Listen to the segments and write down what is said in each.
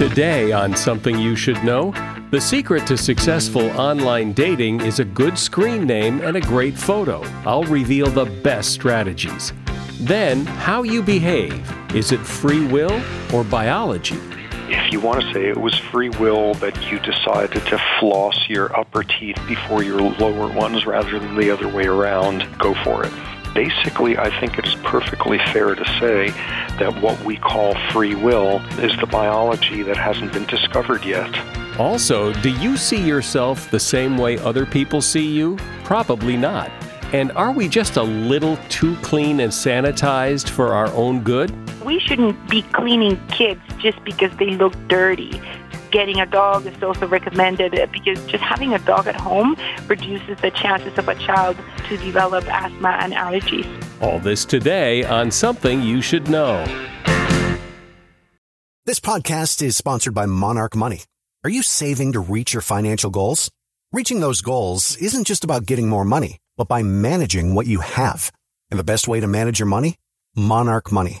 Today, on Something You Should Know, the secret to successful online dating is a good screen name and a great photo. I'll reveal the best strategies. Then, how you behave. Is it free will or biology? If you want to say it was free will that you decided to floss your upper teeth before your lower ones rather than the other way around, go for it basically, I think it's perfectly fair to say that what we call free will is the biology that hasn't been discovered yet. Also, do you see yourself the same way other people see you? Probably not. And are we just a little too clean and sanitized for our own good? We shouldn't be cleaning kids just because they look dirty getting a dog is also recommended uh, because just having a dog at home reduces the chances of a child to develop asthma and allergies. All this today on Something You Should Know. This podcast is sponsored by Monarch Money. Are you saving to reach your financial goals? Reaching those goals isn't just about getting more money, but by managing what you have. And the best way to manage your money? Monarch Money.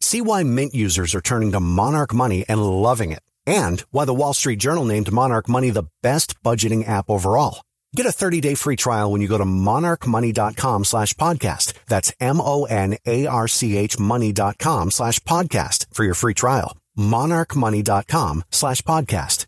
See why Mint users are turning to Monarch Money and loving it. And why the Wall Street Journal named Monarch Money the best budgeting app overall. Get a 30-day free trial when you go to monarchmoney.com slash podcast. That's M-O-N-A-R-C-H money.com slash podcast for your free trial. monarchmoney.com slash podcast.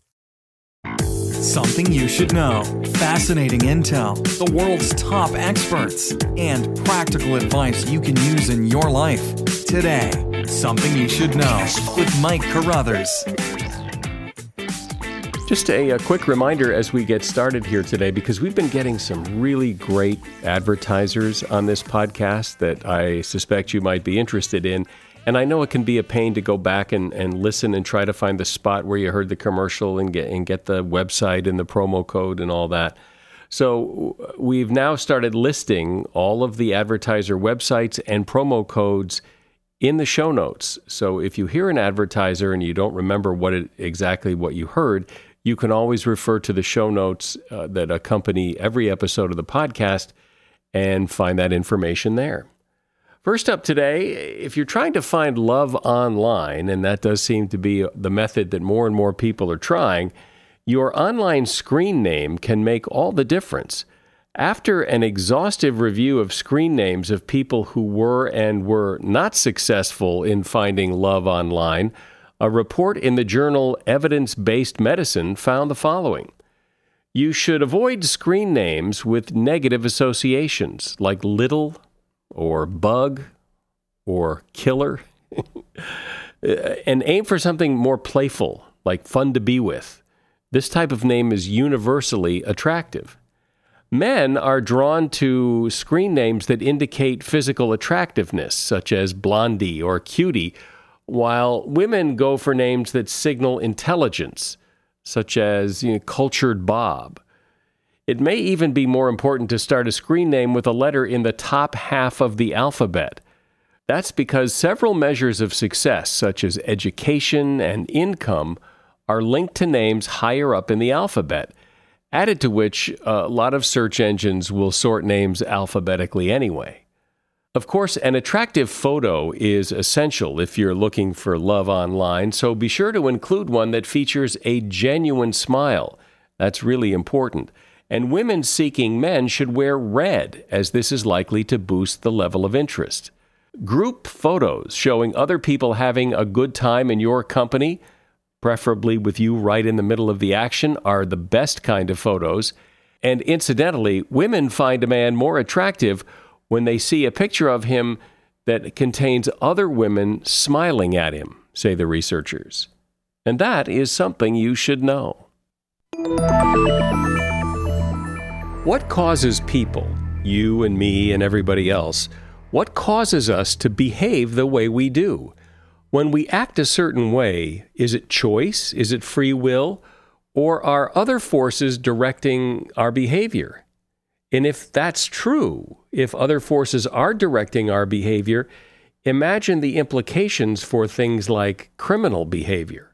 Something you should know. Fascinating intel, the world's top experts, and practical advice you can use in your life. Today, Something You Should Know with Mike Carruthers. Just a, a, quick reminder as we get started here today, because we've been getting some really great advertisers on this podcast that I suspect you might be interested in. And I know it can be a pain to go back and, and listen and try to find the spot where you heard the commercial and get, and get the website and the promo code and all that. So we've now started listing all of the advertiser websites and promo codes in the show notes. So if you hear an advertiser and you don't remember what it, exactly what you heard, you can always refer to the show notes uh, that accompany every episode of the podcast and find that information there. First up today, if you're trying to find love online, and that does seem to be the method that more and more people are trying, your online screen name can make all the difference. After an exhaustive review of screen names of people who were and were not successful in finding love online, a report in the journal Evidence Based Medicine found the following. You should avoid screen names with negative associations like little or bug or killer, and aim for something more playful like fun to be with. This type of name is universally attractive. Men are drawn to screen names that indicate physical attractiveness, such as blondie or cutie, while women go for names that signal intelligence, such as you know, cultured Bob. It may even be more important to start a screen name with a letter in the top half of the alphabet. That's because several measures of success, such as education and income, are linked to names higher up in the alphabet added to which a lot of search engines will sort names alphabetically anyway. Of course, an attractive photo is essential if you're looking for love online, so be sure to include one that features a genuine smile. That's really important. And women seeking men should wear red, as this is likely to boost the level of interest. Group photos showing other people having a good time in your company preferably with you right in the middle of the action, are the best kind of photos. And incidentally, women find a man more attractive when they see a picture of him that contains other women smiling at him, say the researchers. And that is something you should know. What causes people, you and me and everybody else, what causes us to behave the way we do? When we act a certain way, is it choice? Is it free will? Or are other forces directing our behavior? And if that's true, if other forces are directing our behavior, imagine the implications for things like criminal behavior.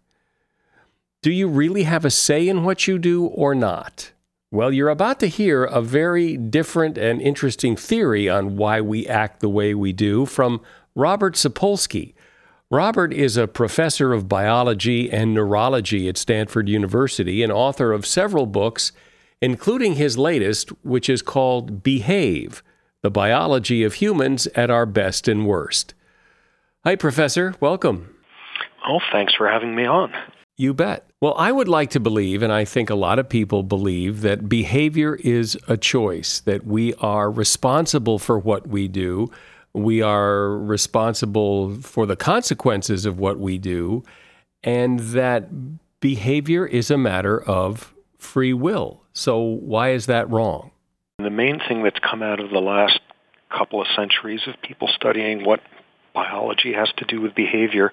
Do you really have a say in what you do or not? Well, you're about to hear a very different and interesting theory on why we act the way we do from Robert Sapolsky. Robert is a professor of biology and neurology at Stanford University and author of several books, including his latest, which is called Behave The Biology of Humans at Our Best and Worst. Hi, Professor. Welcome. Oh, thanks for having me on. You bet. Well, I would like to believe, and I think a lot of people believe, that behavior is a choice, that we are responsible for what we do. We are responsible for the consequences of what we do, and that behavior is a matter of free will. So, why is that wrong? The main thing that's come out of the last couple of centuries of people studying what biology has to do with behavior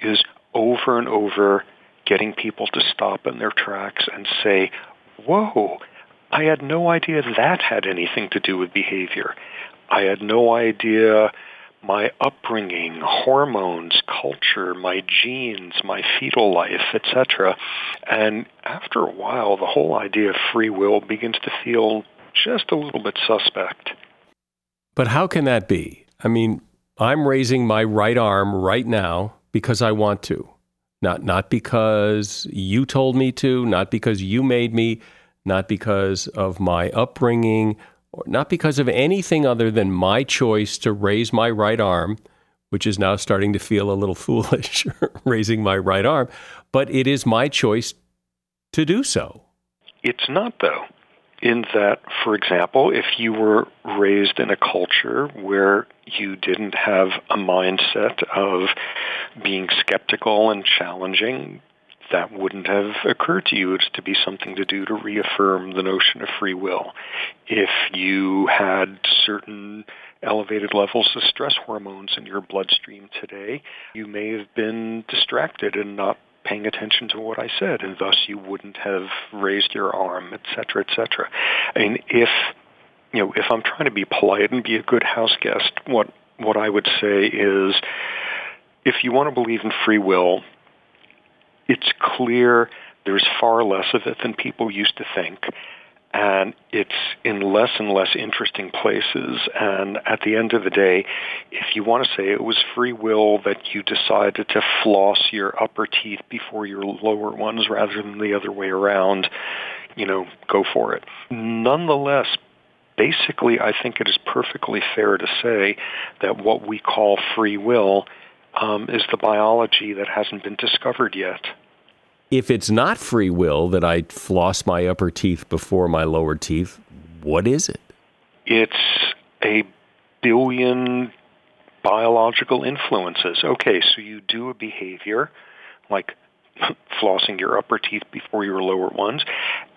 is over and over getting people to stop in their tracks and say, whoa, I had no idea that had anything to do with behavior. I had no idea my upbringing, hormones, culture, my genes, my fetal life, etc. And after a while, the whole idea of free will begins to feel just a little bit suspect. But how can that be? I mean, I'm raising my right arm right now because I want to. Not, not because you told me to, not because you made me, not because of my upbringing, or not because of anything other than my choice to raise my right arm, which is now starting to feel a little foolish, raising my right arm, but it is my choice to do so. It's not, though in that, for example, if you were raised in a culture where you didn't have a mindset of being skeptical and challenging, that wouldn't have occurred to you as to be something to do to reaffirm the notion of free will. If you had certain elevated levels of stress hormones in your bloodstream today, you may have been distracted and not paying attention to what I said, and thus you wouldn't have raised your arm, et cetera, et cetera. Mean, if you know, if I'm trying to be polite and be a good house guest, what what I would say is, if you want to believe in free will, it's clear there's far less of it than people used to think and it's in less and less interesting places. And at the end of the day, if you want to say it was free will that you decided to floss your upper teeth before your lower ones rather than the other way around, you know, go for it. Nonetheless, basically, I think it is perfectly fair to say that what we call free will um, is the biology that hasn't been discovered yet if it's not free will that I floss my upper teeth before my lower teeth, what is it? It's a billion biological influences. Okay, so you do a behavior like flossing your upper teeth before your lower ones,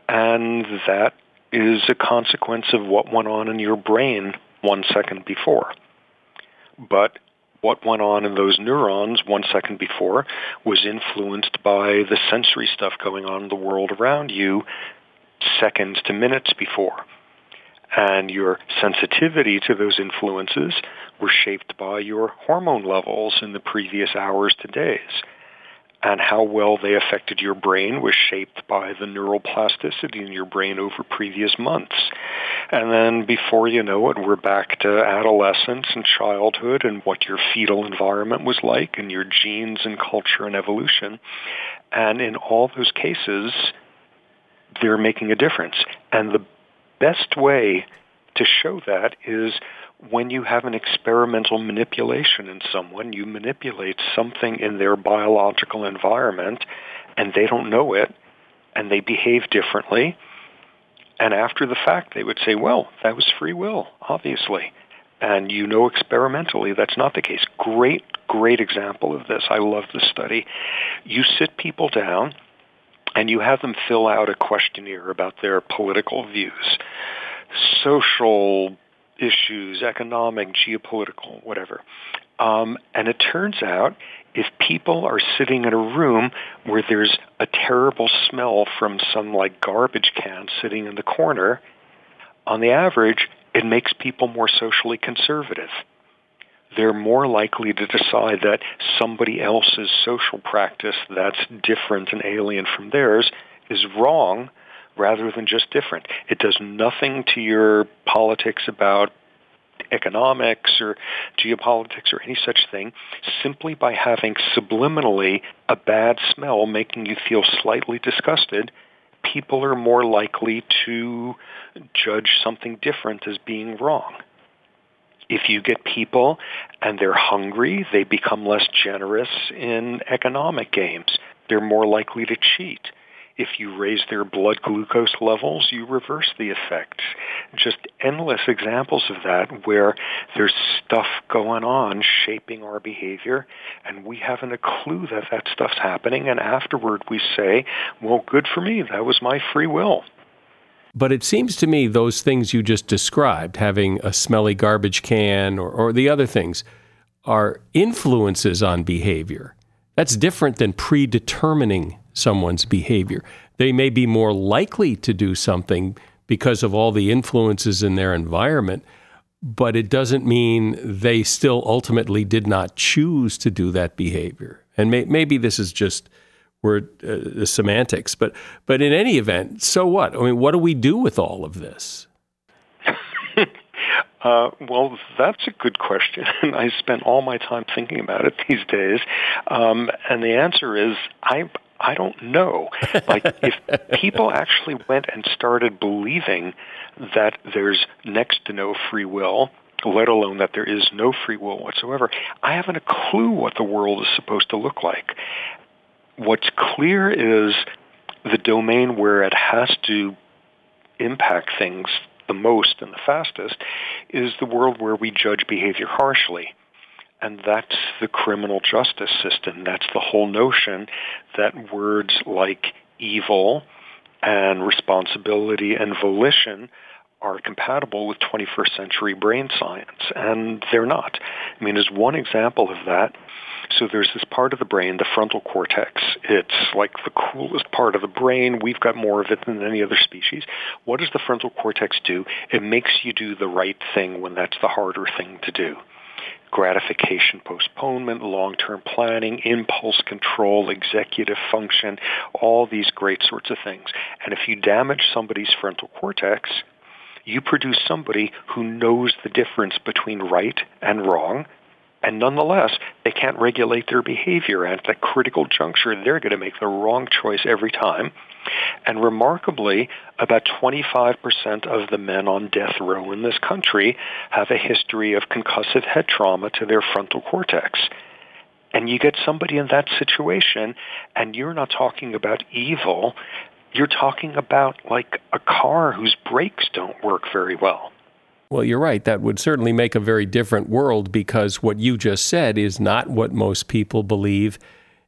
and that is a consequence of what went on in your brain one second before. But what went on in those neurons one second before was influenced by the sensory stuff going on in the world around you seconds to minutes before. And your sensitivity to those influences were shaped by your hormone levels in the previous hours to days and how well they affected your brain was shaped by the neural plasticity in your brain over previous months. And then before you know it, we're back to adolescence and childhood and what your fetal environment was like and your genes and culture and evolution. And in all those cases, they're making a difference. And the best way to show that is when you have an experimental manipulation in someone, you manipulate something in their biological environment and they don't know it and they behave differently. And after the fact, they would say, well, that was free will, obviously. And you know experimentally that's not the case. Great, great example of this. I love this study. You sit people down and you have them fill out a questionnaire about their political views, social issues, economic, geopolitical, whatever. Um, and it turns out if people are sitting in a room where there's a terrible smell from some like garbage can sitting in the corner, on the average, it makes people more socially conservative. They're more likely to decide that somebody else's social practice that's different and alien from theirs is wrong rather than just different. It does nothing to your politics about economics or geopolitics or any such thing simply by having subliminally a bad smell making you feel slightly disgusted people are more likely to judge something different as being wrong if you get people and they're hungry, they become less generous in economic games. They're more likely to cheat if you raise their blood glucose levels, you reverse the effect. Just endless examples of that where there's stuff going on shaping our behavior and we haven't a clue that that stuff's happening and afterward we say, well, good for me. That was my free will. But it seems to me those things you just described, having a smelly garbage can or, or the other things, are influences on behavior. That's different than predetermining someone's behavior. They may be more likely to do something because of all the influences in their environment, but it doesn't mean they still ultimately did not choose to do that behavior. And may, maybe this is just word uh, semantics, but but in any event, so what? I mean, what do we do with all of this? Uh, well, that's a good question, I spend all my time thinking about it these days. Um, and the answer is, I I don't know. Like, if people actually went and started believing that there's next to no free will, let alone that there is no free will whatsoever, I haven't a clue what the world is supposed to look like. What's clear is the domain where it has to impact things the most and the fastest is the world where we judge behavior harshly. And that's the criminal justice system. That's the whole notion that words like evil and responsibility and volition are compatible with 21st century brain science, and they're not. I mean, as one example of that, so there's this part of the brain, the frontal cortex. It's like the coolest part of the brain. We've got more of it than any other species. What does the frontal cortex do? It makes you do the right thing when that's the harder thing to do gratification postponement, long-term planning, impulse control, executive function, all these great sorts of things. And if you damage somebody's frontal cortex, you produce somebody who knows the difference between right and wrong, and nonetheless, they can't regulate their behavior. And at that critical juncture, they're going to make the wrong choice every time. And remarkably, about 25% of the men on death row in this country have a history of concussive head trauma to their frontal cortex. And you get somebody in that situation, and you're not talking about evil. You're talking about like a car whose brakes don't work very well. Well, you're right. That would certainly make a very different world because what you just said is not what most people believe.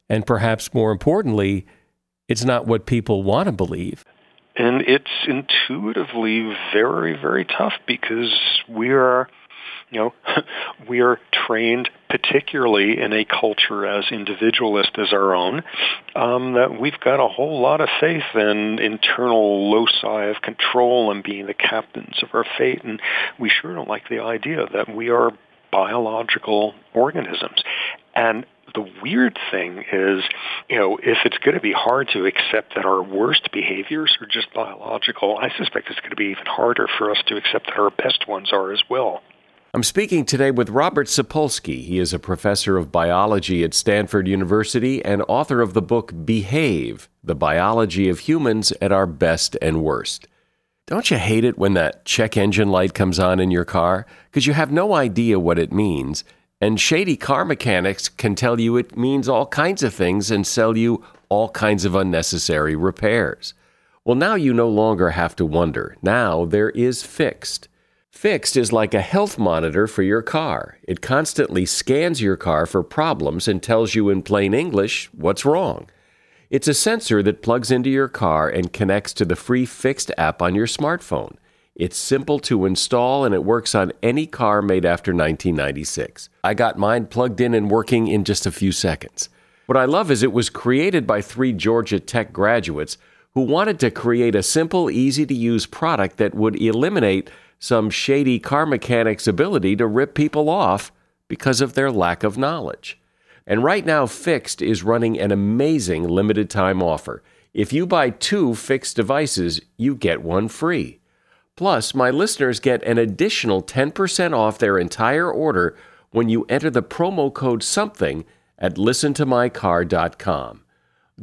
And perhaps more importantly, it's not what people want to believe. And it's intuitively very, very tough because we are you know, we are trained, particularly in a culture as individualist as our own, um, that we've got a whole lot of faith in internal loci of control and being the captains of our fate, and we sure don't like the idea that we are biological organisms. And the weird thing is, you know, if it's going to be hard to accept that our worst behaviors are just biological, I suspect it's going to be even harder for us to accept that our best ones are as well. I'm speaking today with Robert Sapolsky. He is a professor of biology at Stanford University and author of the book Behave The Biology of Humans at Our Best and Worst. Don't you hate it when that check engine light comes on in your car? Because you have no idea what it means. And shady car mechanics can tell you it means all kinds of things and sell you all kinds of unnecessary repairs. Well, now you no longer have to wonder. Now there is FIXD. FIXD is like a health monitor for your car. It constantly scans your car for problems and tells you in plain English what's wrong. It's a sensor that plugs into your car and connects to the free FIXD app on your smartphone. It's simple to install and it works on any car made after 1996. I got mine plugged in and working in just a few seconds. What I love is it was created by three Georgia Tech graduates who wanted to create a simple, easy to use product that would eliminate some shady car mechanics' ability to rip people off because of their lack of knowledge. And right now, FIXD is running an amazing limited time offer. If you buy two FIXD devices, you get one free. Plus, my listeners get an additional 10% off their entire order when you enter the promo code SOMETHING at listentomycar.com.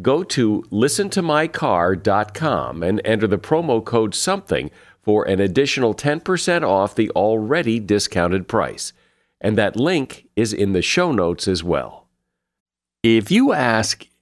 Go to listentomycar.com and enter the promo code SOMETHING for an additional 10% off the already discounted price. And that link is in the show notes as well. If you ask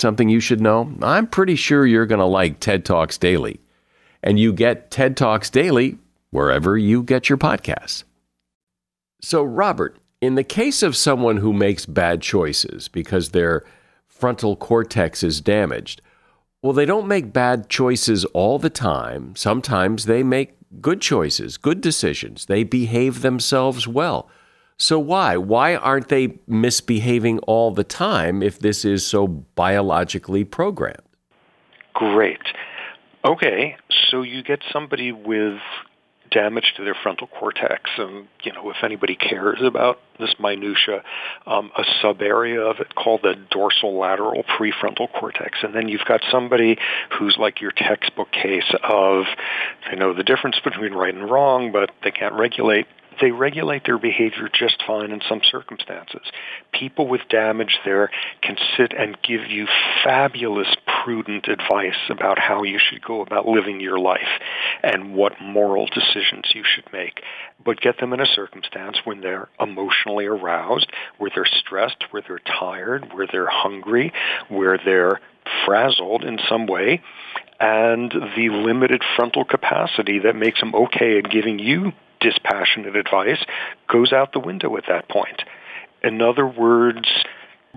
something you should know, I'm pretty sure you're going to like TED Talks Daily. And you get TED Talks Daily wherever you get your podcasts. So, Robert, in the case of someone who makes bad choices because their frontal cortex is damaged, well, they don't make bad choices all the time. Sometimes they make good choices, good decisions. They behave themselves well. So, why? Why aren't they misbehaving all the time if this is so biologically programmed? Great. Okay, so you get somebody with damage to their frontal cortex. And, you know, if anybody cares about this minutia, um, a sub-area of it called the dorsal lateral prefrontal cortex. And then you've got somebody who's like your textbook case of they know the difference between right and wrong, but they can't regulate they regulate their behavior just fine in some circumstances. People with damage there can sit and give you fabulous, prudent advice about how you should go about living your life and what moral decisions you should make. But get them in a circumstance when they're emotionally aroused, where they're stressed, where they're tired, where they're hungry, where they're frazzled in some way, and the limited frontal capacity that makes them okay at giving you dispassionate advice goes out the window at that point. In other words,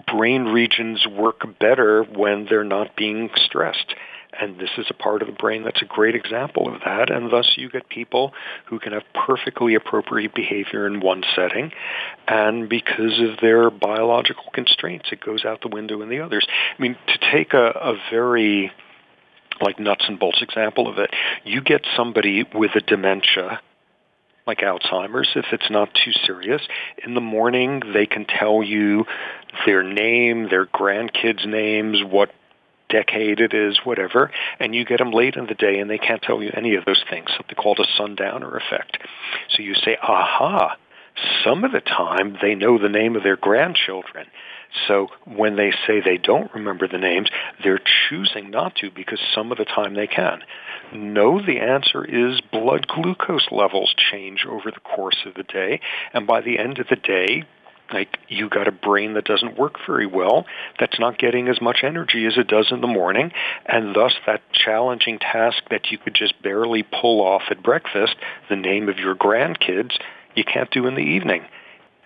brain regions work better when they're not being stressed. And this is a part of the brain that's a great example of that. And thus you get people who can have perfectly appropriate behavior in one setting. And because of their biological constraints, it goes out the window in the others. I mean, to take a, a very like nuts and bolts example of it, you get somebody with a dementia like Alzheimer's, if it's not too serious. In the morning, they can tell you their name, their grandkids' names, what decade it is, whatever, and you get them late in the day and they can't tell you any of those things, something called a sundowner effect. So you say, aha, some of the time they know the name of their grandchildren. So when they say they don't remember the names, they're choosing not to because some of the time they can. No, the answer is blood glucose levels change over the course of the day, and by the end of the day, like you got a brain that doesn't work very well, that's not getting as much energy as it does in the morning, and thus that challenging task that you could just barely pull off at breakfast, the name of your grandkids, you can't do in the evening.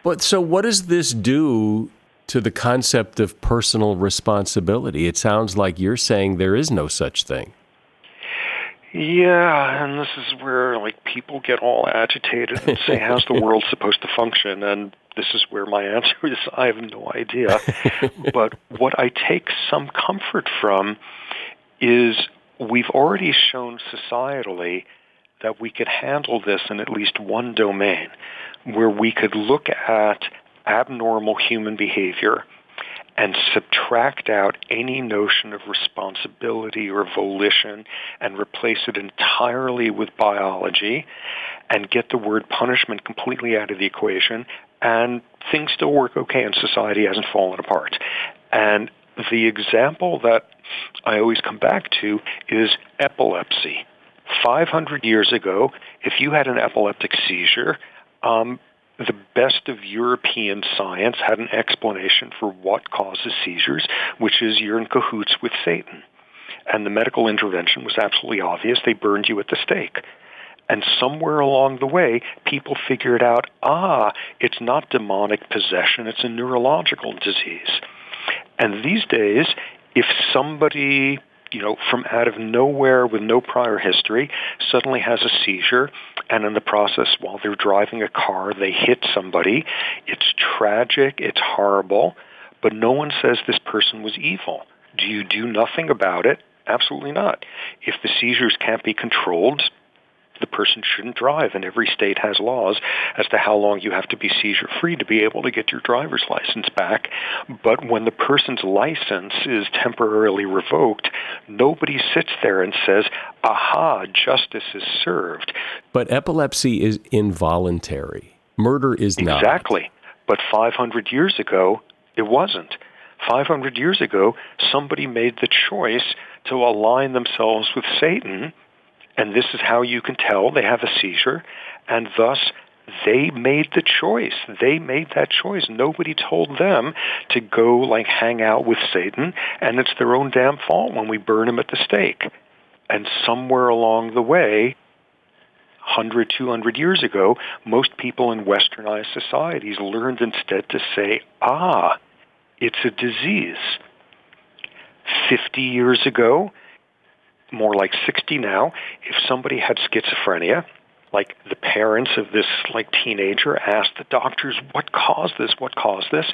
But so what does this do to the concept of personal responsibility? It sounds like you're saying there is no such thing. Yeah, and this is where like people get all agitated and say, "How's the world supposed to function?" And this is where my answer is, I have no idea. but what I take some comfort from is we've already shown societally that we could handle this in at least one domain, where we could look at abnormal human behavior and subtract out any notion of responsibility or volition and replace it entirely with biology and get the word punishment completely out of the equation and things still work okay and society hasn't fallen apart. And the example that I always come back to is epilepsy. 500 years ago, if you had an epileptic seizure, um, the best of European science had an explanation for what causes seizures, which is you're in cahoots with Satan. And the medical intervention was absolutely obvious. They burned you at the stake. And somewhere along the way, people figured out, ah, it's not demonic possession, it's a neurological disease. And these days, if somebody you know, from out of nowhere with no prior history, suddenly has a seizure, and in the process, while they're driving a car, they hit somebody. It's tragic, it's horrible, but no one says this person was evil. Do you do nothing about it? Absolutely not. If the seizures can't be controlled, the person shouldn't drive, and every state has laws as to how long you have to be seizure free to be able to get your driver's license back. But when the person's license is temporarily revoked, nobody sits there and says, aha, justice is served. But epilepsy is involuntary. Murder is not. Exactly. But 500 years ago, it wasn't. 500 years ago, somebody made the choice to align themselves with Satan and this is how you can tell they have a seizure, and thus they made the choice. They made that choice. Nobody told them to go like hang out with Satan, and it's their own damn fault when we burn them at the stake. And somewhere along the way, 100, 200 years ago, most people in westernized societies learned instead to say, ah, it's a disease. 50 years ago, more like 60 now, if somebody had schizophrenia, like the parents of this like teenager asked the doctors what caused this what caused this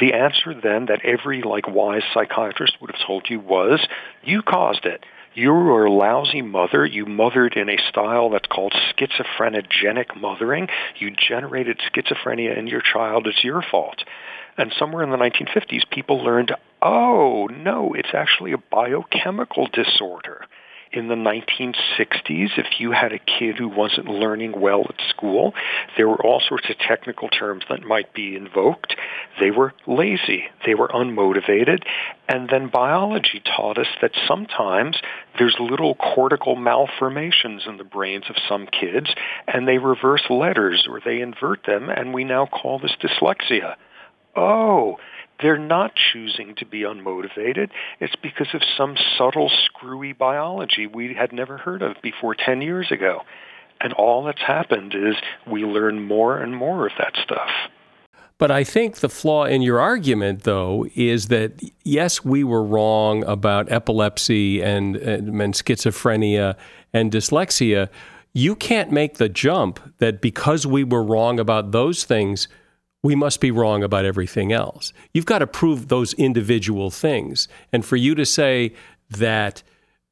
the answer then that every like wise psychiatrist would have told you was you caused it you were a lousy mother. You mothered in a style that's called schizophrenogenic mothering. You generated schizophrenia in your child. It's your fault. And somewhere in the 1950s, people learned, oh, no, it's actually a biochemical disorder in the 1960s, if you had a kid who wasn't learning well at school, there were all sorts of technical terms that might be invoked. They were lazy. They were unmotivated. And then biology taught us that sometimes there's little cortical malformations in the brains of some kids, and they reverse letters or they invert them, and we now call this dyslexia. Oh, they're not choosing to be unmotivated. It's because of some subtle, screwy biology we had never heard of before 10 years ago. And all that's happened is we learn more and more of that stuff. But I think the flaw in your argument, though, is that yes, we were wrong about epilepsy and, and, and schizophrenia and dyslexia. You can't make the jump that because we were wrong about those things, we must be wrong about everything else. You've got to prove those individual things. And for you to say that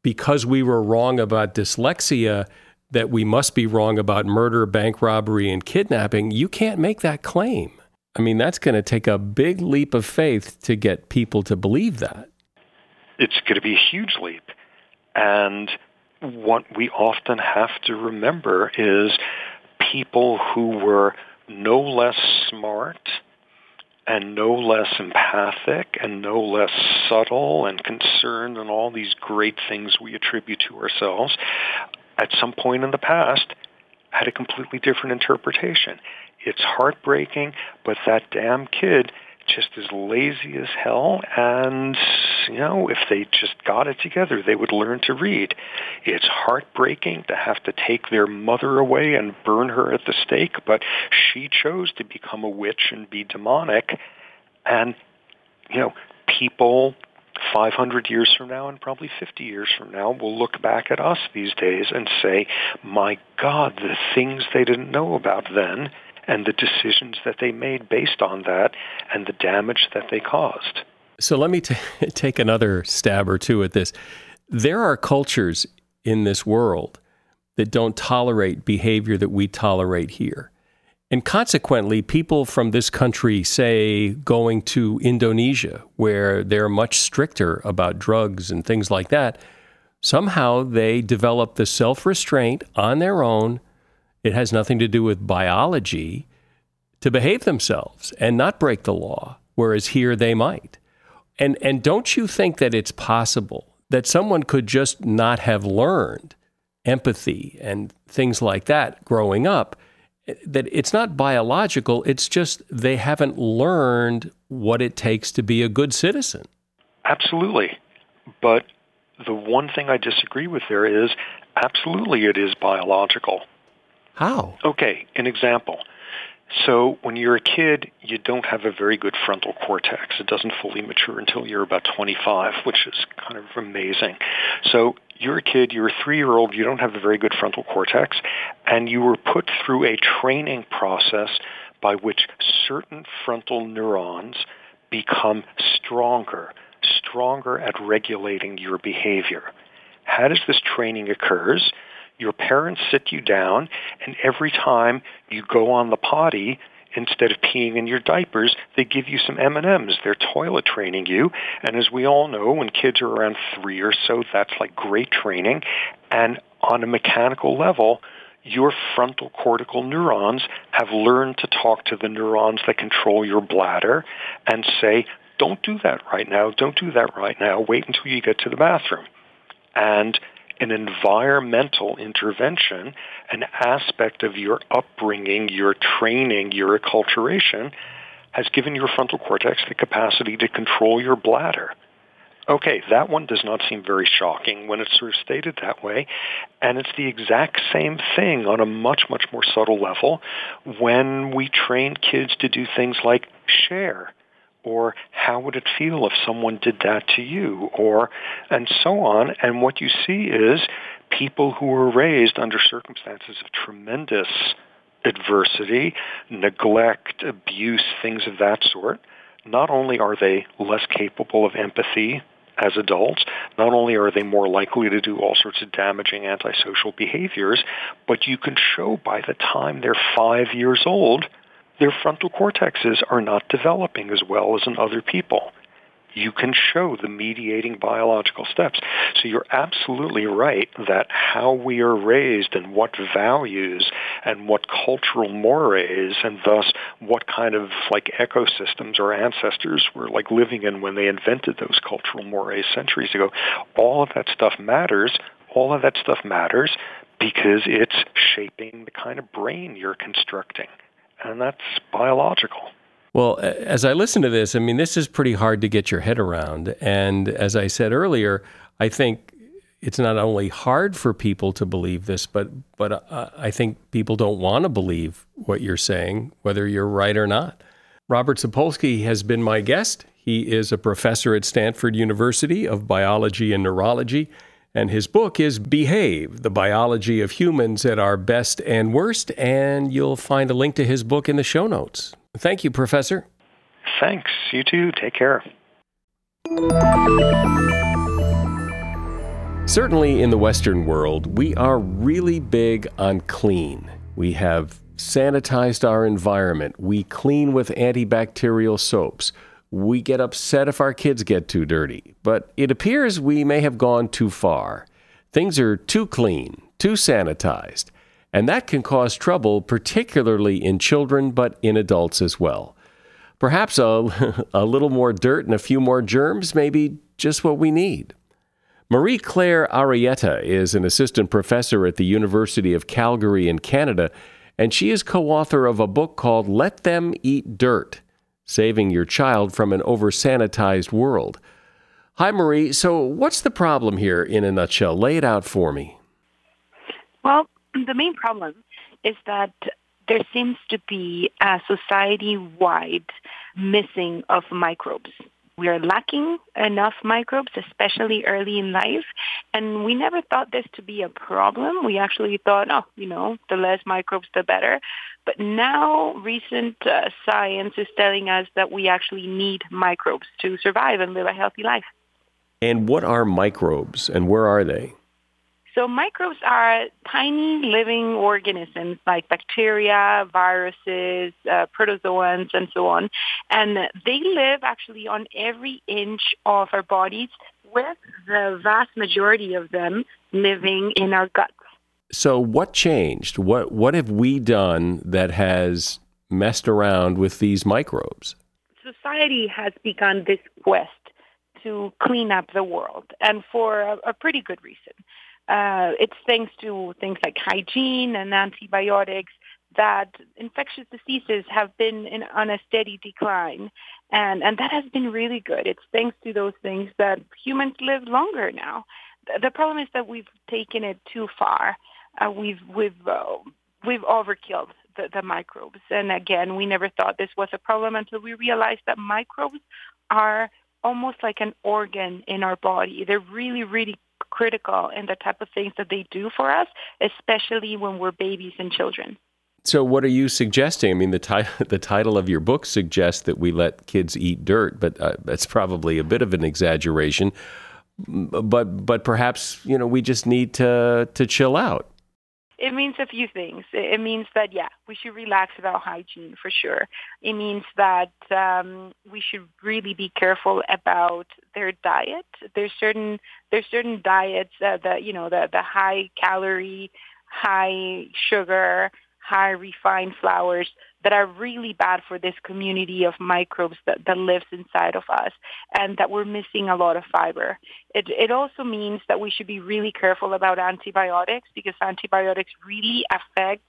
because we were wrong about dyslexia, that we must be wrong about murder, bank robbery, and kidnapping, you can't make that claim. I mean, that's going to take a big leap of faith to get people to believe that. It's going to be a huge leap. And what we often have to remember is people who were no less smart and no less empathic and no less subtle and concerned and all these great things we attribute to ourselves at some point in the past had a completely different interpretation. It's heartbreaking, but that damn kid just as lazy as hell and you know if they just got it together they would learn to read. It's heartbreaking to have to take their mother away and burn her at the stake but she chose to become a witch and be demonic and you know people 500 years from now and probably 50 years from now will look back at us these days and say my god the things they didn't know about then and the decisions that they made based on that and the damage that they caused. So let me t- take another stab or two at this. There are cultures in this world that don't tolerate behavior that we tolerate here. And consequently, people from this country, say, going to Indonesia, where they're much stricter about drugs and things like that, somehow they develop the self restraint on their own it has nothing to do with biology to behave themselves and not break the law, whereas here they might. And, and don't you think that it's possible that someone could just not have learned empathy and things like that growing up? That it's not biological, it's just they haven't learned what it takes to be a good citizen. Absolutely. But the one thing I disagree with there is absolutely it is biological. How? Okay, an example. So when you're a kid, you don't have a very good frontal cortex. It doesn't fully mature until you're about 25, which is kind of amazing. So you're a kid, you're a three-year-old, you don't have a very good frontal cortex, and you were put through a training process by which certain frontal neurons become stronger, stronger at regulating your behavior. How does this training occurs? Your parents sit you down and every time you go on the potty instead of peeing in your diapers they give you some m&ms they're toilet training you. And as we all know when kids are around three or so that's like great training. And on a mechanical level your frontal cortical neurons have learned to talk to the neurons that control your bladder and say don't do that right now. Don't do that right now. Wait until you get to the bathroom. And an environmental intervention, an aspect of your upbringing, your training, your acculturation, has given your frontal cortex the capacity to control your bladder. Okay, that one does not seem very shocking when it's sort of stated that way. And it's the exact same thing on a much, much more subtle level when we train kids to do things like share or how would it feel if someone did that to you or and so on. And what you see is people who were raised under circumstances of tremendous adversity neglect abuse things of that sort. Not only are they less capable of empathy as adults, not only are they more likely to do all sorts of damaging antisocial behaviors, but you can show by the time they're five years old their frontal cortexes are not developing as well as in other people. You can show the mediating biological steps. So you're absolutely right that how we are raised and what values and what cultural mores and thus what kind of like ecosystems our ancestors were like living in when they invented those cultural mores centuries ago, all of that stuff matters. All of that stuff matters because it's shaping the kind of brain you're constructing and that's biological. Well, as I listen to this, I mean, this is pretty hard to get your head around. And as I said earlier, I think it's not only hard for people to believe this, but but uh, I think people don't want to believe what you're saying, whether you're right or not. Robert Sapolsky has been my guest. He is a professor at Stanford University of Biology and Neurology and his book is Behave The Biology of Humans at Our Best and Worst. And you'll find a link to his book in the show notes. Thank you, Professor. Thanks. You too. Take care. Certainly in the Western world, we are really big on clean. We have sanitized our environment. We clean with antibacterial soaps. We get upset if our kids get too dirty. But it appears we may have gone too far. Things are too clean, too sanitized. And that can cause trouble, particularly in children, but in adults as well. Perhaps a, a little more dirt and a few more germs may be just what we need. Marie Claire Arrieta is an assistant professor at the University of Calgary in Canada, and she is co author of a book called Let Them Eat Dirt Saving Your Child from an Over Sanitized World. Hi, Marie. So, what's the problem here in a nutshell? Lay it out for me. Well, the main problem is that there seems to be a society wide missing of microbes we are lacking enough microbes, especially early in life. And we never thought this to be a problem. We actually thought, oh, you know, the less microbes, the better. But now recent uh, science is telling us that we actually need microbes to survive and live a healthy life. And what are microbes and where are they? So microbes are tiny living organisms like bacteria, viruses, uh, protozoans, and so on. And they live actually on every inch of our bodies with the vast majority of them living in our guts. So what changed? What what have we done that has messed around with these microbes? Society has begun this quest to clean up the world and for a, a pretty good reason. Uh, it's thanks to things like hygiene and antibiotics that infectious diseases have been in, on a steady decline. And, and that has been really good. It's thanks to those things that humans live longer now. The, problem is that we've taken it too far. Uh, we've, we've, uh, we've overkilled the, the microbes. And again, we never thought this was a problem until we realized that microbes are almost like an organ in our body. They're really, really critical in the type of things that they do for us, especially when we're babies and children. So, what are you suggesting? I mean, the, the title of your book suggests that we let kids eat dirt, but uh, that's probably a bit of an exaggeration. But, but perhaps you know we just need to to chill out. It means a few things. It means that yeah, we should relax about hygiene for sure. It means that um, we should really be careful about their diet. There's certain there's certain diets uh, that you know the the high calorie, high sugar, high refined flours that are really bad for this community of microbes that, that lives inside of us and that we're missing a lot of fiber. It, it also means that we should be really careful about antibiotics because antibiotics really affect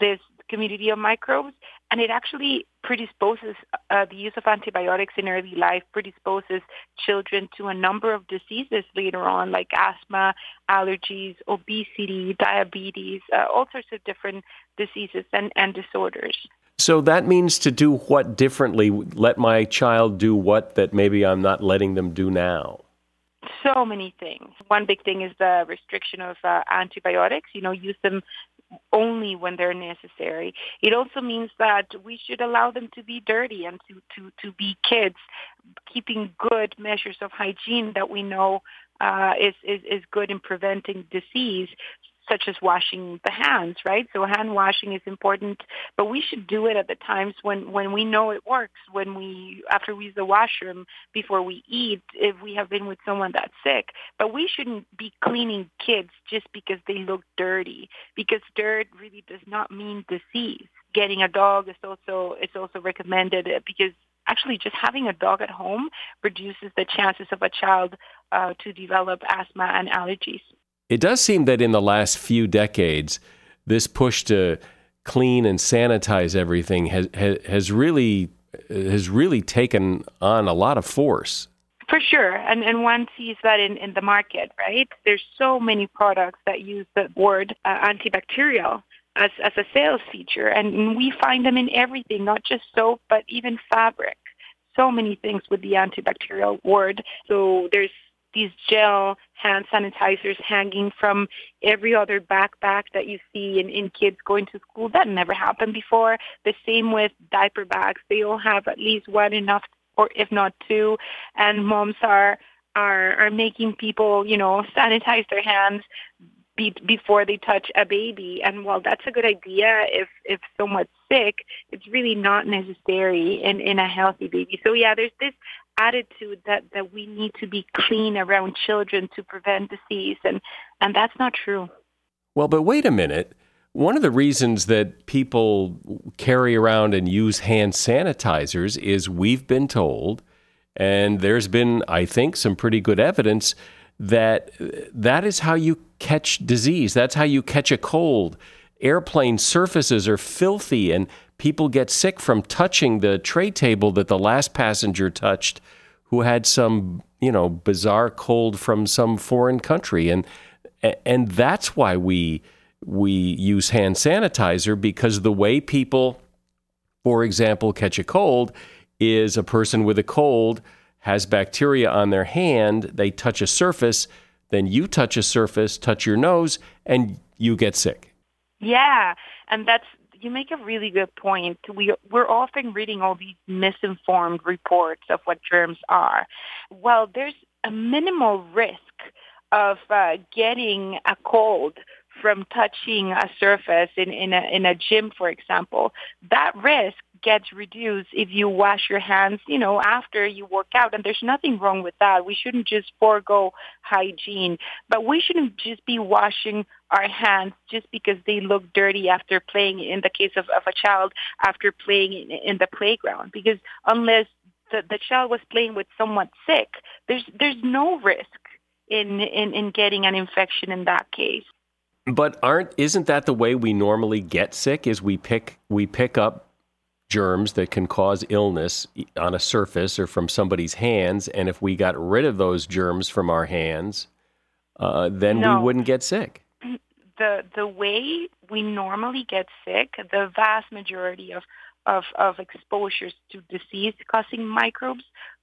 this community of microbes and it actually predisposes uh, the use of antibiotics in early life predisposes children to a number of diseases later on like asthma allergies obesity diabetes uh, all sorts of different diseases and, and disorders so that means to do what differently let my child do what that maybe i'm not letting them do now so many things. One big thing is the restriction of uh, antibiotics. You know, use them only when they're necessary. It also means that we should allow them to be dirty and to, to, to be kids, keeping good measures of hygiene that we know uh, is, is, is good in preventing disease such as washing the hands, right? So hand washing is important, but we should do it at the times when, when we know it works, when we, after we use the washroom, before we eat, if we have been with someone that's sick. But we shouldn't be cleaning kids just because they look dirty, because dirt really does not mean disease. Getting a dog is also, is also recommended because actually just having a dog at home reduces the chances of a child uh, to develop asthma and allergies. It does seem that in the last few decades, this push to clean and sanitize everything has has really has really taken on a lot of force. For sure, and and one sees that in, in the market, right? There's so many products that use the word uh, antibacterial as as a sales feature, and we find them in everything, not just soap, but even fabric. So many things with the antibacterial word. So there's these gel hand sanitizers hanging from every other backpack that you see in, in kids going to school. That never happened before. The same with diaper bags. They all have at least one enough or if not two. And moms are are are making people, you know, sanitize their hands be, before they touch a baby. And while that's a good idea, if if someone's sick, it's really not necessary in in a healthy baby. So yeah, there's this attitude that that we need to be clean around children to prevent disease, and and that's not true. Well, but wait a minute. One of the reasons that people carry around and use hand sanitizers is we've been told, and there's been, I think, some pretty good evidence that uh, that is how you catch disease. That's how you catch a cold. Airplane surfaces are filthy, and people get sick from touching the tray table that the last passenger touched who had some, you know, bizarre cold from some foreign country. And and that's why we we use hand sanitizer because the way people, for example, catch a cold is a person with a cold has bacteria on their hand, they touch a surface, then you touch a surface, touch your nose, and you get sick. Yeah, and that's you make a really good point. We we're often reading all these misinformed reports of what germs are. Well, there's a minimal risk of uh, getting a cold from touching a surface in, in, a, in a gym, for example, that risk gets reduced if you wash your hands, you know, after you work out. And there's nothing wrong with that. We shouldn't just forego hygiene, but we shouldn't just be washing our hands just because they look dirty after playing, in the case of, of a child, after playing in, in the playground. Because unless the, the child was playing with someone sick, there's, there's no risk in, in, in getting an infection in that case. But aren't isn't that the way we normally get sick? Is we pick we pick up germs that can cause illness on a surface or from somebody's hands, and if we got rid of those germs from our hands, uh, then no. we wouldn't get sick. The the way we normally get sick, the vast majority of of, of exposures to disease-causing microbes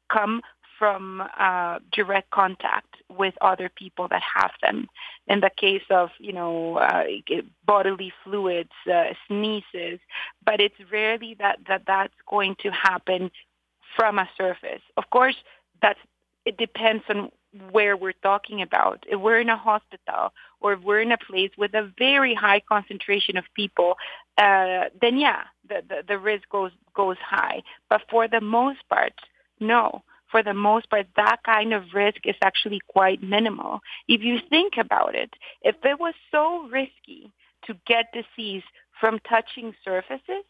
come from uh, direct contact with other people that have them. In the case of, you know, uh, bodily fluids, uh, sneezes, but it's rarely that, that that's going to happen from a surface. Of course, that's it depends on where we're talking about. If we're in a hospital or if we're in a place with a very high concentration of people, uh, then yeah, the, the, the risk goes goes high. But for the most part, no for the most part, that kind of risk is actually quite minimal. If you think about it, if it was so risky to get disease from touching surfaces,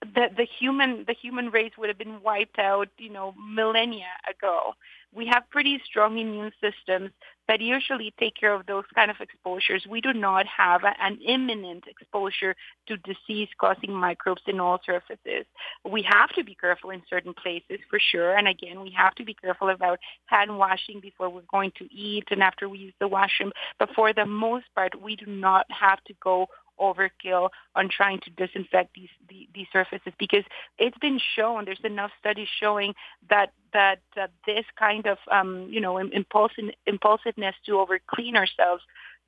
the, the human the human race would have been wiped out, you know, millennia ago. We have pretty strong immune systems that usually take care of those kind of exposures. We do not have an imminent exposure to disease-causing microbes in all surfaces. We have to be careful in certain places for sure, and again, we have to be careful about hand washing before we're going to eat and after we use the washroom. But for the most part, we do not have to go overkill on trying to disinfect these, these, these surfaces because it's been shown there's enough studies showing that that uh, this kind of um, you know impulsive, impulsiveness to over clean ourselves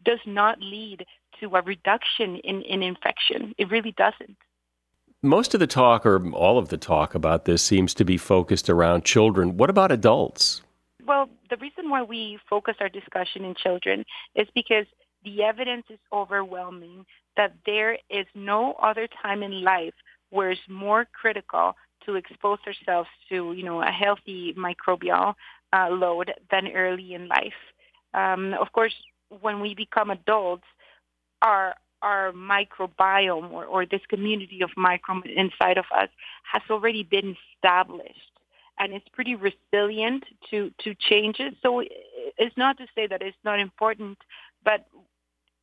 does not lead to a reduction in, in infection. It really doesn't. Most of the talk, or all of the talk about this, seems to be focused around children. What about adults? Well, the reason why we focus our discussion in children is because the evidence is overwhelming that there is no other time in life where it's more critical to expose ourselves to, you know, a healthy microbial uh, load than early in life. Um, of course, when we become adults, our our microbiome or, or this community of microbes inside of us has already been established and it's pretty resilient to, to changes. So it's not to say that it's not important, but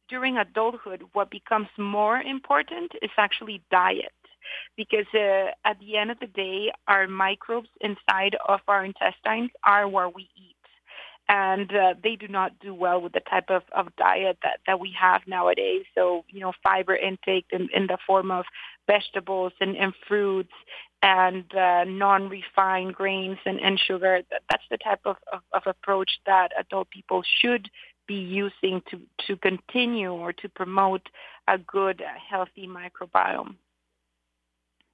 during adulthood, what becomes more important is actually diet. Because uh, at the end of the day, our microbes inside of our intestines are where we eat. And uh, they do not do well with the type of, of diet that, that we have nowadays. So, you know, fiber intake in, in the form of vegetables and, and fruits and uh, non-refined grains and, and sugar. That's the type of, of, of approach that adult people should be using to, to continue or to promote a good, healthy microbiome.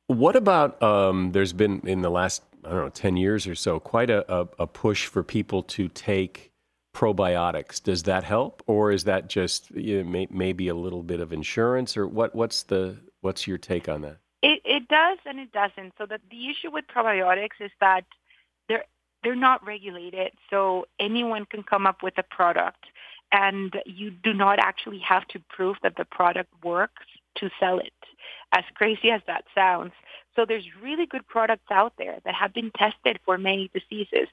What about, um, there's been in the last I don't know, 10 years or so, quite a, a, a push for people to take probiotics. Does that help, or is that just you know, may, maybe a little bit of insurance, or what? What's the what's your take on that? It, it does and it doesn't. So the the issue with probiotics is that they're they're not regulated, so anyone can come up with a product, and you do not actually have to prove that the product works to sell it. As crazy as that sounds. So there's really good products out there that have been tested for many diseases.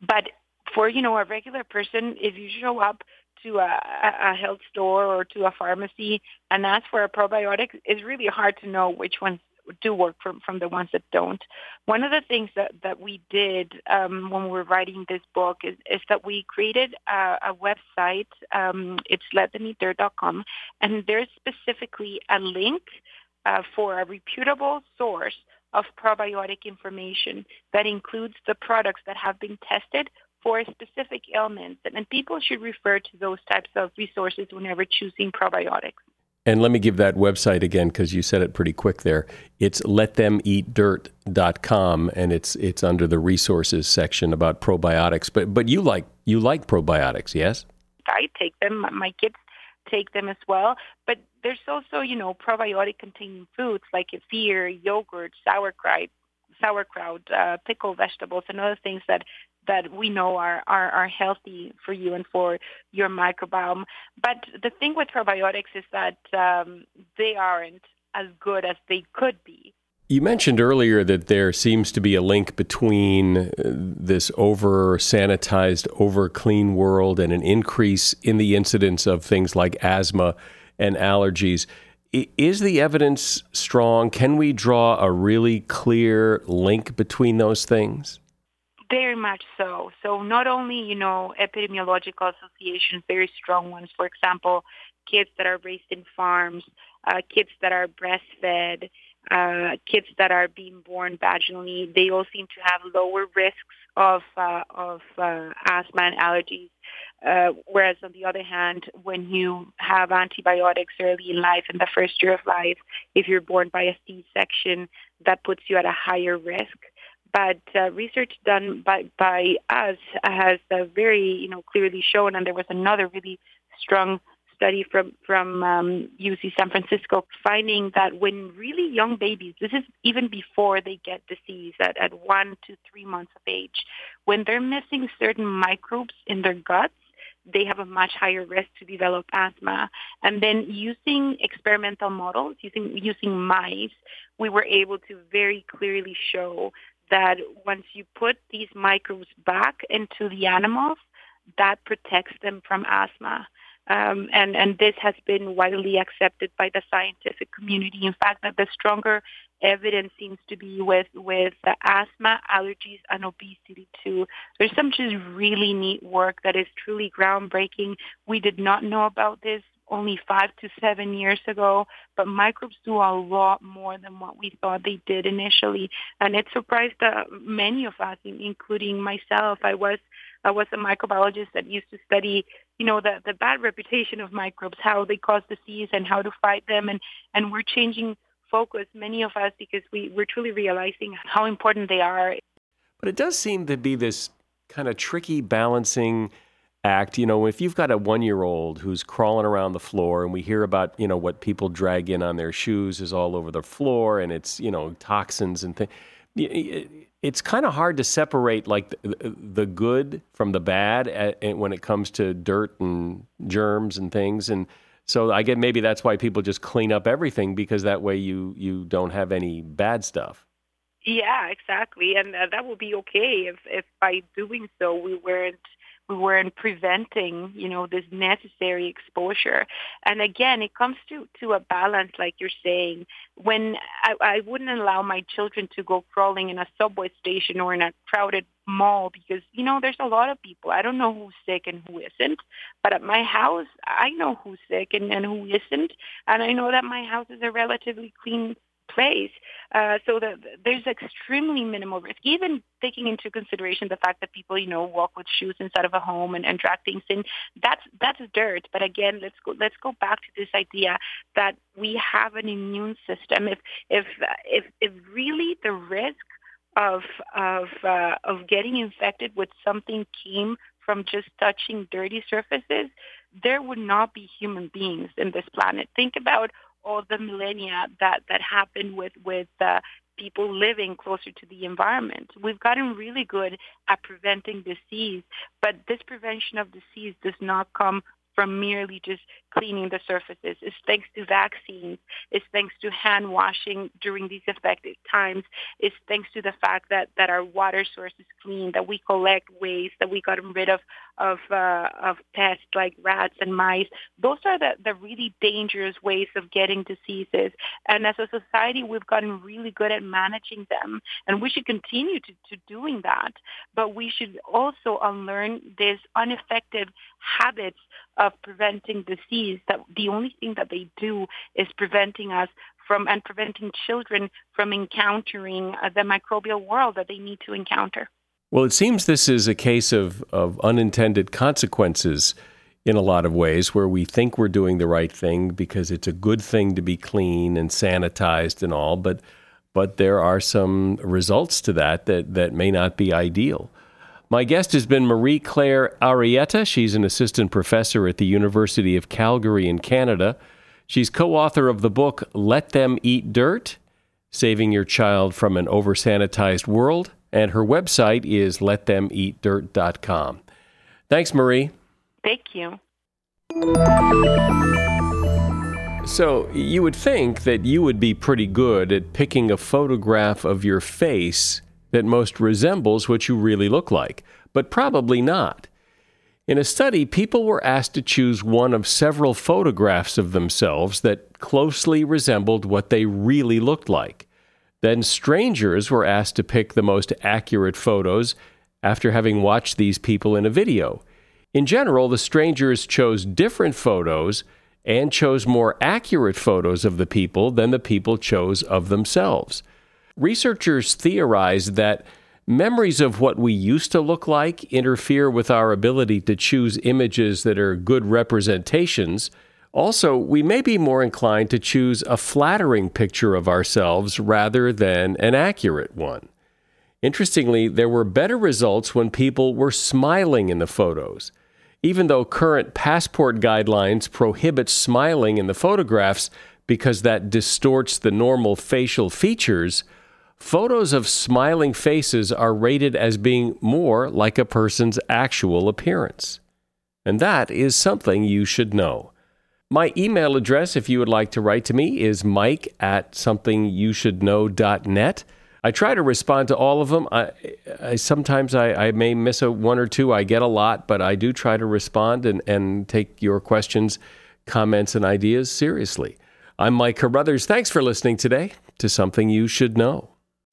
But for, you know, a regular person, if you show up to a, a health store or to a pharmacy and ask for a probiotic, it's really hard to know which ones do work from, from the ones that don't. One of the things that, that we did um, when we were writing this book is, is that we created a, a website. Um, it's letthemeatdirt.com, and there's specifically a link uh, for a reputable source of probiotic information that includes the products that have been tested for specific ailments. And people should refer to those types of resources whenever choosing probiotics. And let me give that website again because you said it pretty quick there. It's letthemeatdirt.com and it's it's under the resources section about probiotics. But but you like you like probiotics, yes? I take them. My kids take them as well. But there's also, you know, probiotic containing foods like kefir, yogurt, sauerkraut, sauerkraut, uh, pickled vegetables, and other things that that we know are, are, are healthy for you and for your microbiome. But the thing with probiotics is that um, they aren't as good as they could be. You mentioned earlier that there seems to be a link between uh, this over sanitized, over clean world and an increase in the incidence of things like asthma and allergies. Is the evidence strong? Can we draw a really clear link between those things? Very much so. So not only, you know, epidemiological associations, very strong ones, for example, kids that are raised in farms, uh, kids that are breastfed, uh, kids that are being born vaginally, they all seem to have lower risks of uh, of uh, asthma and allergies. Uh, whereas on the other hand, when you have antibiotics early in life, in the first year of life, if you're born by a C-section, that puts you at a higher risk but uh, research done by by us has uh, very you know clearly shown, and there was another really strong study from from um, UC San Francisco finding that when really young babies, this is even before they get disease at, at one to three months of age, when they're missing certain microbes in their guts, they have a much higher risk to develop asthma. And then using experimental models, using using mice, we were able to very clearly show that once you put these microbes back into the animals, that protects them from asthma. Um, and, and this has been widely accepted by the scientific community. In fact, that the stronger evidence seems to be with, with asthma, allergies, and obesity too. There's some just really neat work that is truly groundbreaking. We did not know about this only five to seven years ago, but microbes do a lot more than what we thought they did initially. And it surprised uh, many of us, including myself. I was I was a microbiologist that used to study, you know, the, the bad reputation of microbes, how they cause disease and how to fight them. And, and we're changing focus, many of us, because we, we're truly realizing how important they are. But it does seem to be this kind of tricky balancing act. You know, if you've got a one year old who's crawling around the floor and we hear about, you know, what people drag in on their shoes is all over the floor and it's, you know, toxins and things. It's kind of hard to separate like the, good from the bad when it comes to dirt and germs and things. And so I get maybe that's why people just clean up everything because that way you you don't have any bad stuff. Yeah, exactly, and uh, that would be okay if if by doing so we weren't we weren't preventing, you know, this necessary exposure. And again, it comes to, to a balance, like you're saying. When I, I wouldn't allow my children to go crawling in a subway station or in a crowded mall because, you know, there's a lot of people. I don't know who's sick and who isn't. But at my house, I know who's sick and, and who isn't. And I know that my house is a relatively clean place. Uh, so that there's extremely minimal risk, even taking into consideration the fact that people, you know, walk with shoes inside of a home and, and drag things in. That's that's dirt. But again, let's go let's go back to this idea that we have an immune system. If if if if really the risk of of uh, of getting infected with something came from just touching dirty surfaces, there would not be human beings in this planet. Think about all the millennia that that happened with with uh, people living closer to the environment. We've gotten really good at preventing disease, but this prevention of disease does not come from merely just cleaning the surfaces. It's thanks to vaccines. It's thanks to hand washing during these affected times. It's thanks to the fact that, that our water source is clean, that we collect waste, that we gotten rid of of uh, of pests like rats and mice. Those are the, the really dangerous ways of getting diseases. And as a society, we've gotten really good at managing them, and we should continue to, to doing that. But we should also unlearn this ineffective habits of preventing disease that the only thing that they do is preventing us from and preventing children from encountering uh, the microbial world that they need to encounter. Well, it seems this is a case of, of unintended consequences in a lot of ways where we think we're doing the right thing because it's a good thing to be clean and sanitized and all, but but there are some results to that that, that may not be ideal. My guest has been Marie Claire Arrieta. She's an assistant professor at the University of Calgary in Canada. She's co author of the book Let Them Eat Dirt Saving Your Child from an Oversanitized World, and her website is letthemeatdirt.com. Thanks, Marie. Thank you. So, you would think that you would be pretty good at picking a photograph of your face that most resembles what you really look like, but probably not. In a study, people were asked to choose one of several photographs of themselves that closely resembled what they really looked like. Then strangers were asked to pick the most accurate photos after having watched these people in a video. In general, the strangers chose different photos and chose more accurate photos of the people than the people chose of themselves. Researchers theorize that memories of what we used to look like interfere with our ability to choose images that are good representations. Also, we may be more inclined to choose a flattering picture of ourselves rather than an accurate one. Interestingly, there were better results when people were smiling in the photos. Even though current passport guidelines prohibit smiling in the photographs because that distorts the normal facial features, photos of smiling faces are rated as being more like a person's actual appearance. And that is something you should know. My email address, if you would like to write to me, is mike at somethingyoushouldknow.net. I try to respond to all of them. I, I sometimes I, I, may miss a one or two. I get a lot, but I do try to respond and, and take your questions, comments, and ideas seriously. I'm Mike Carruthers. Thanks for listening today to Something You Should Know.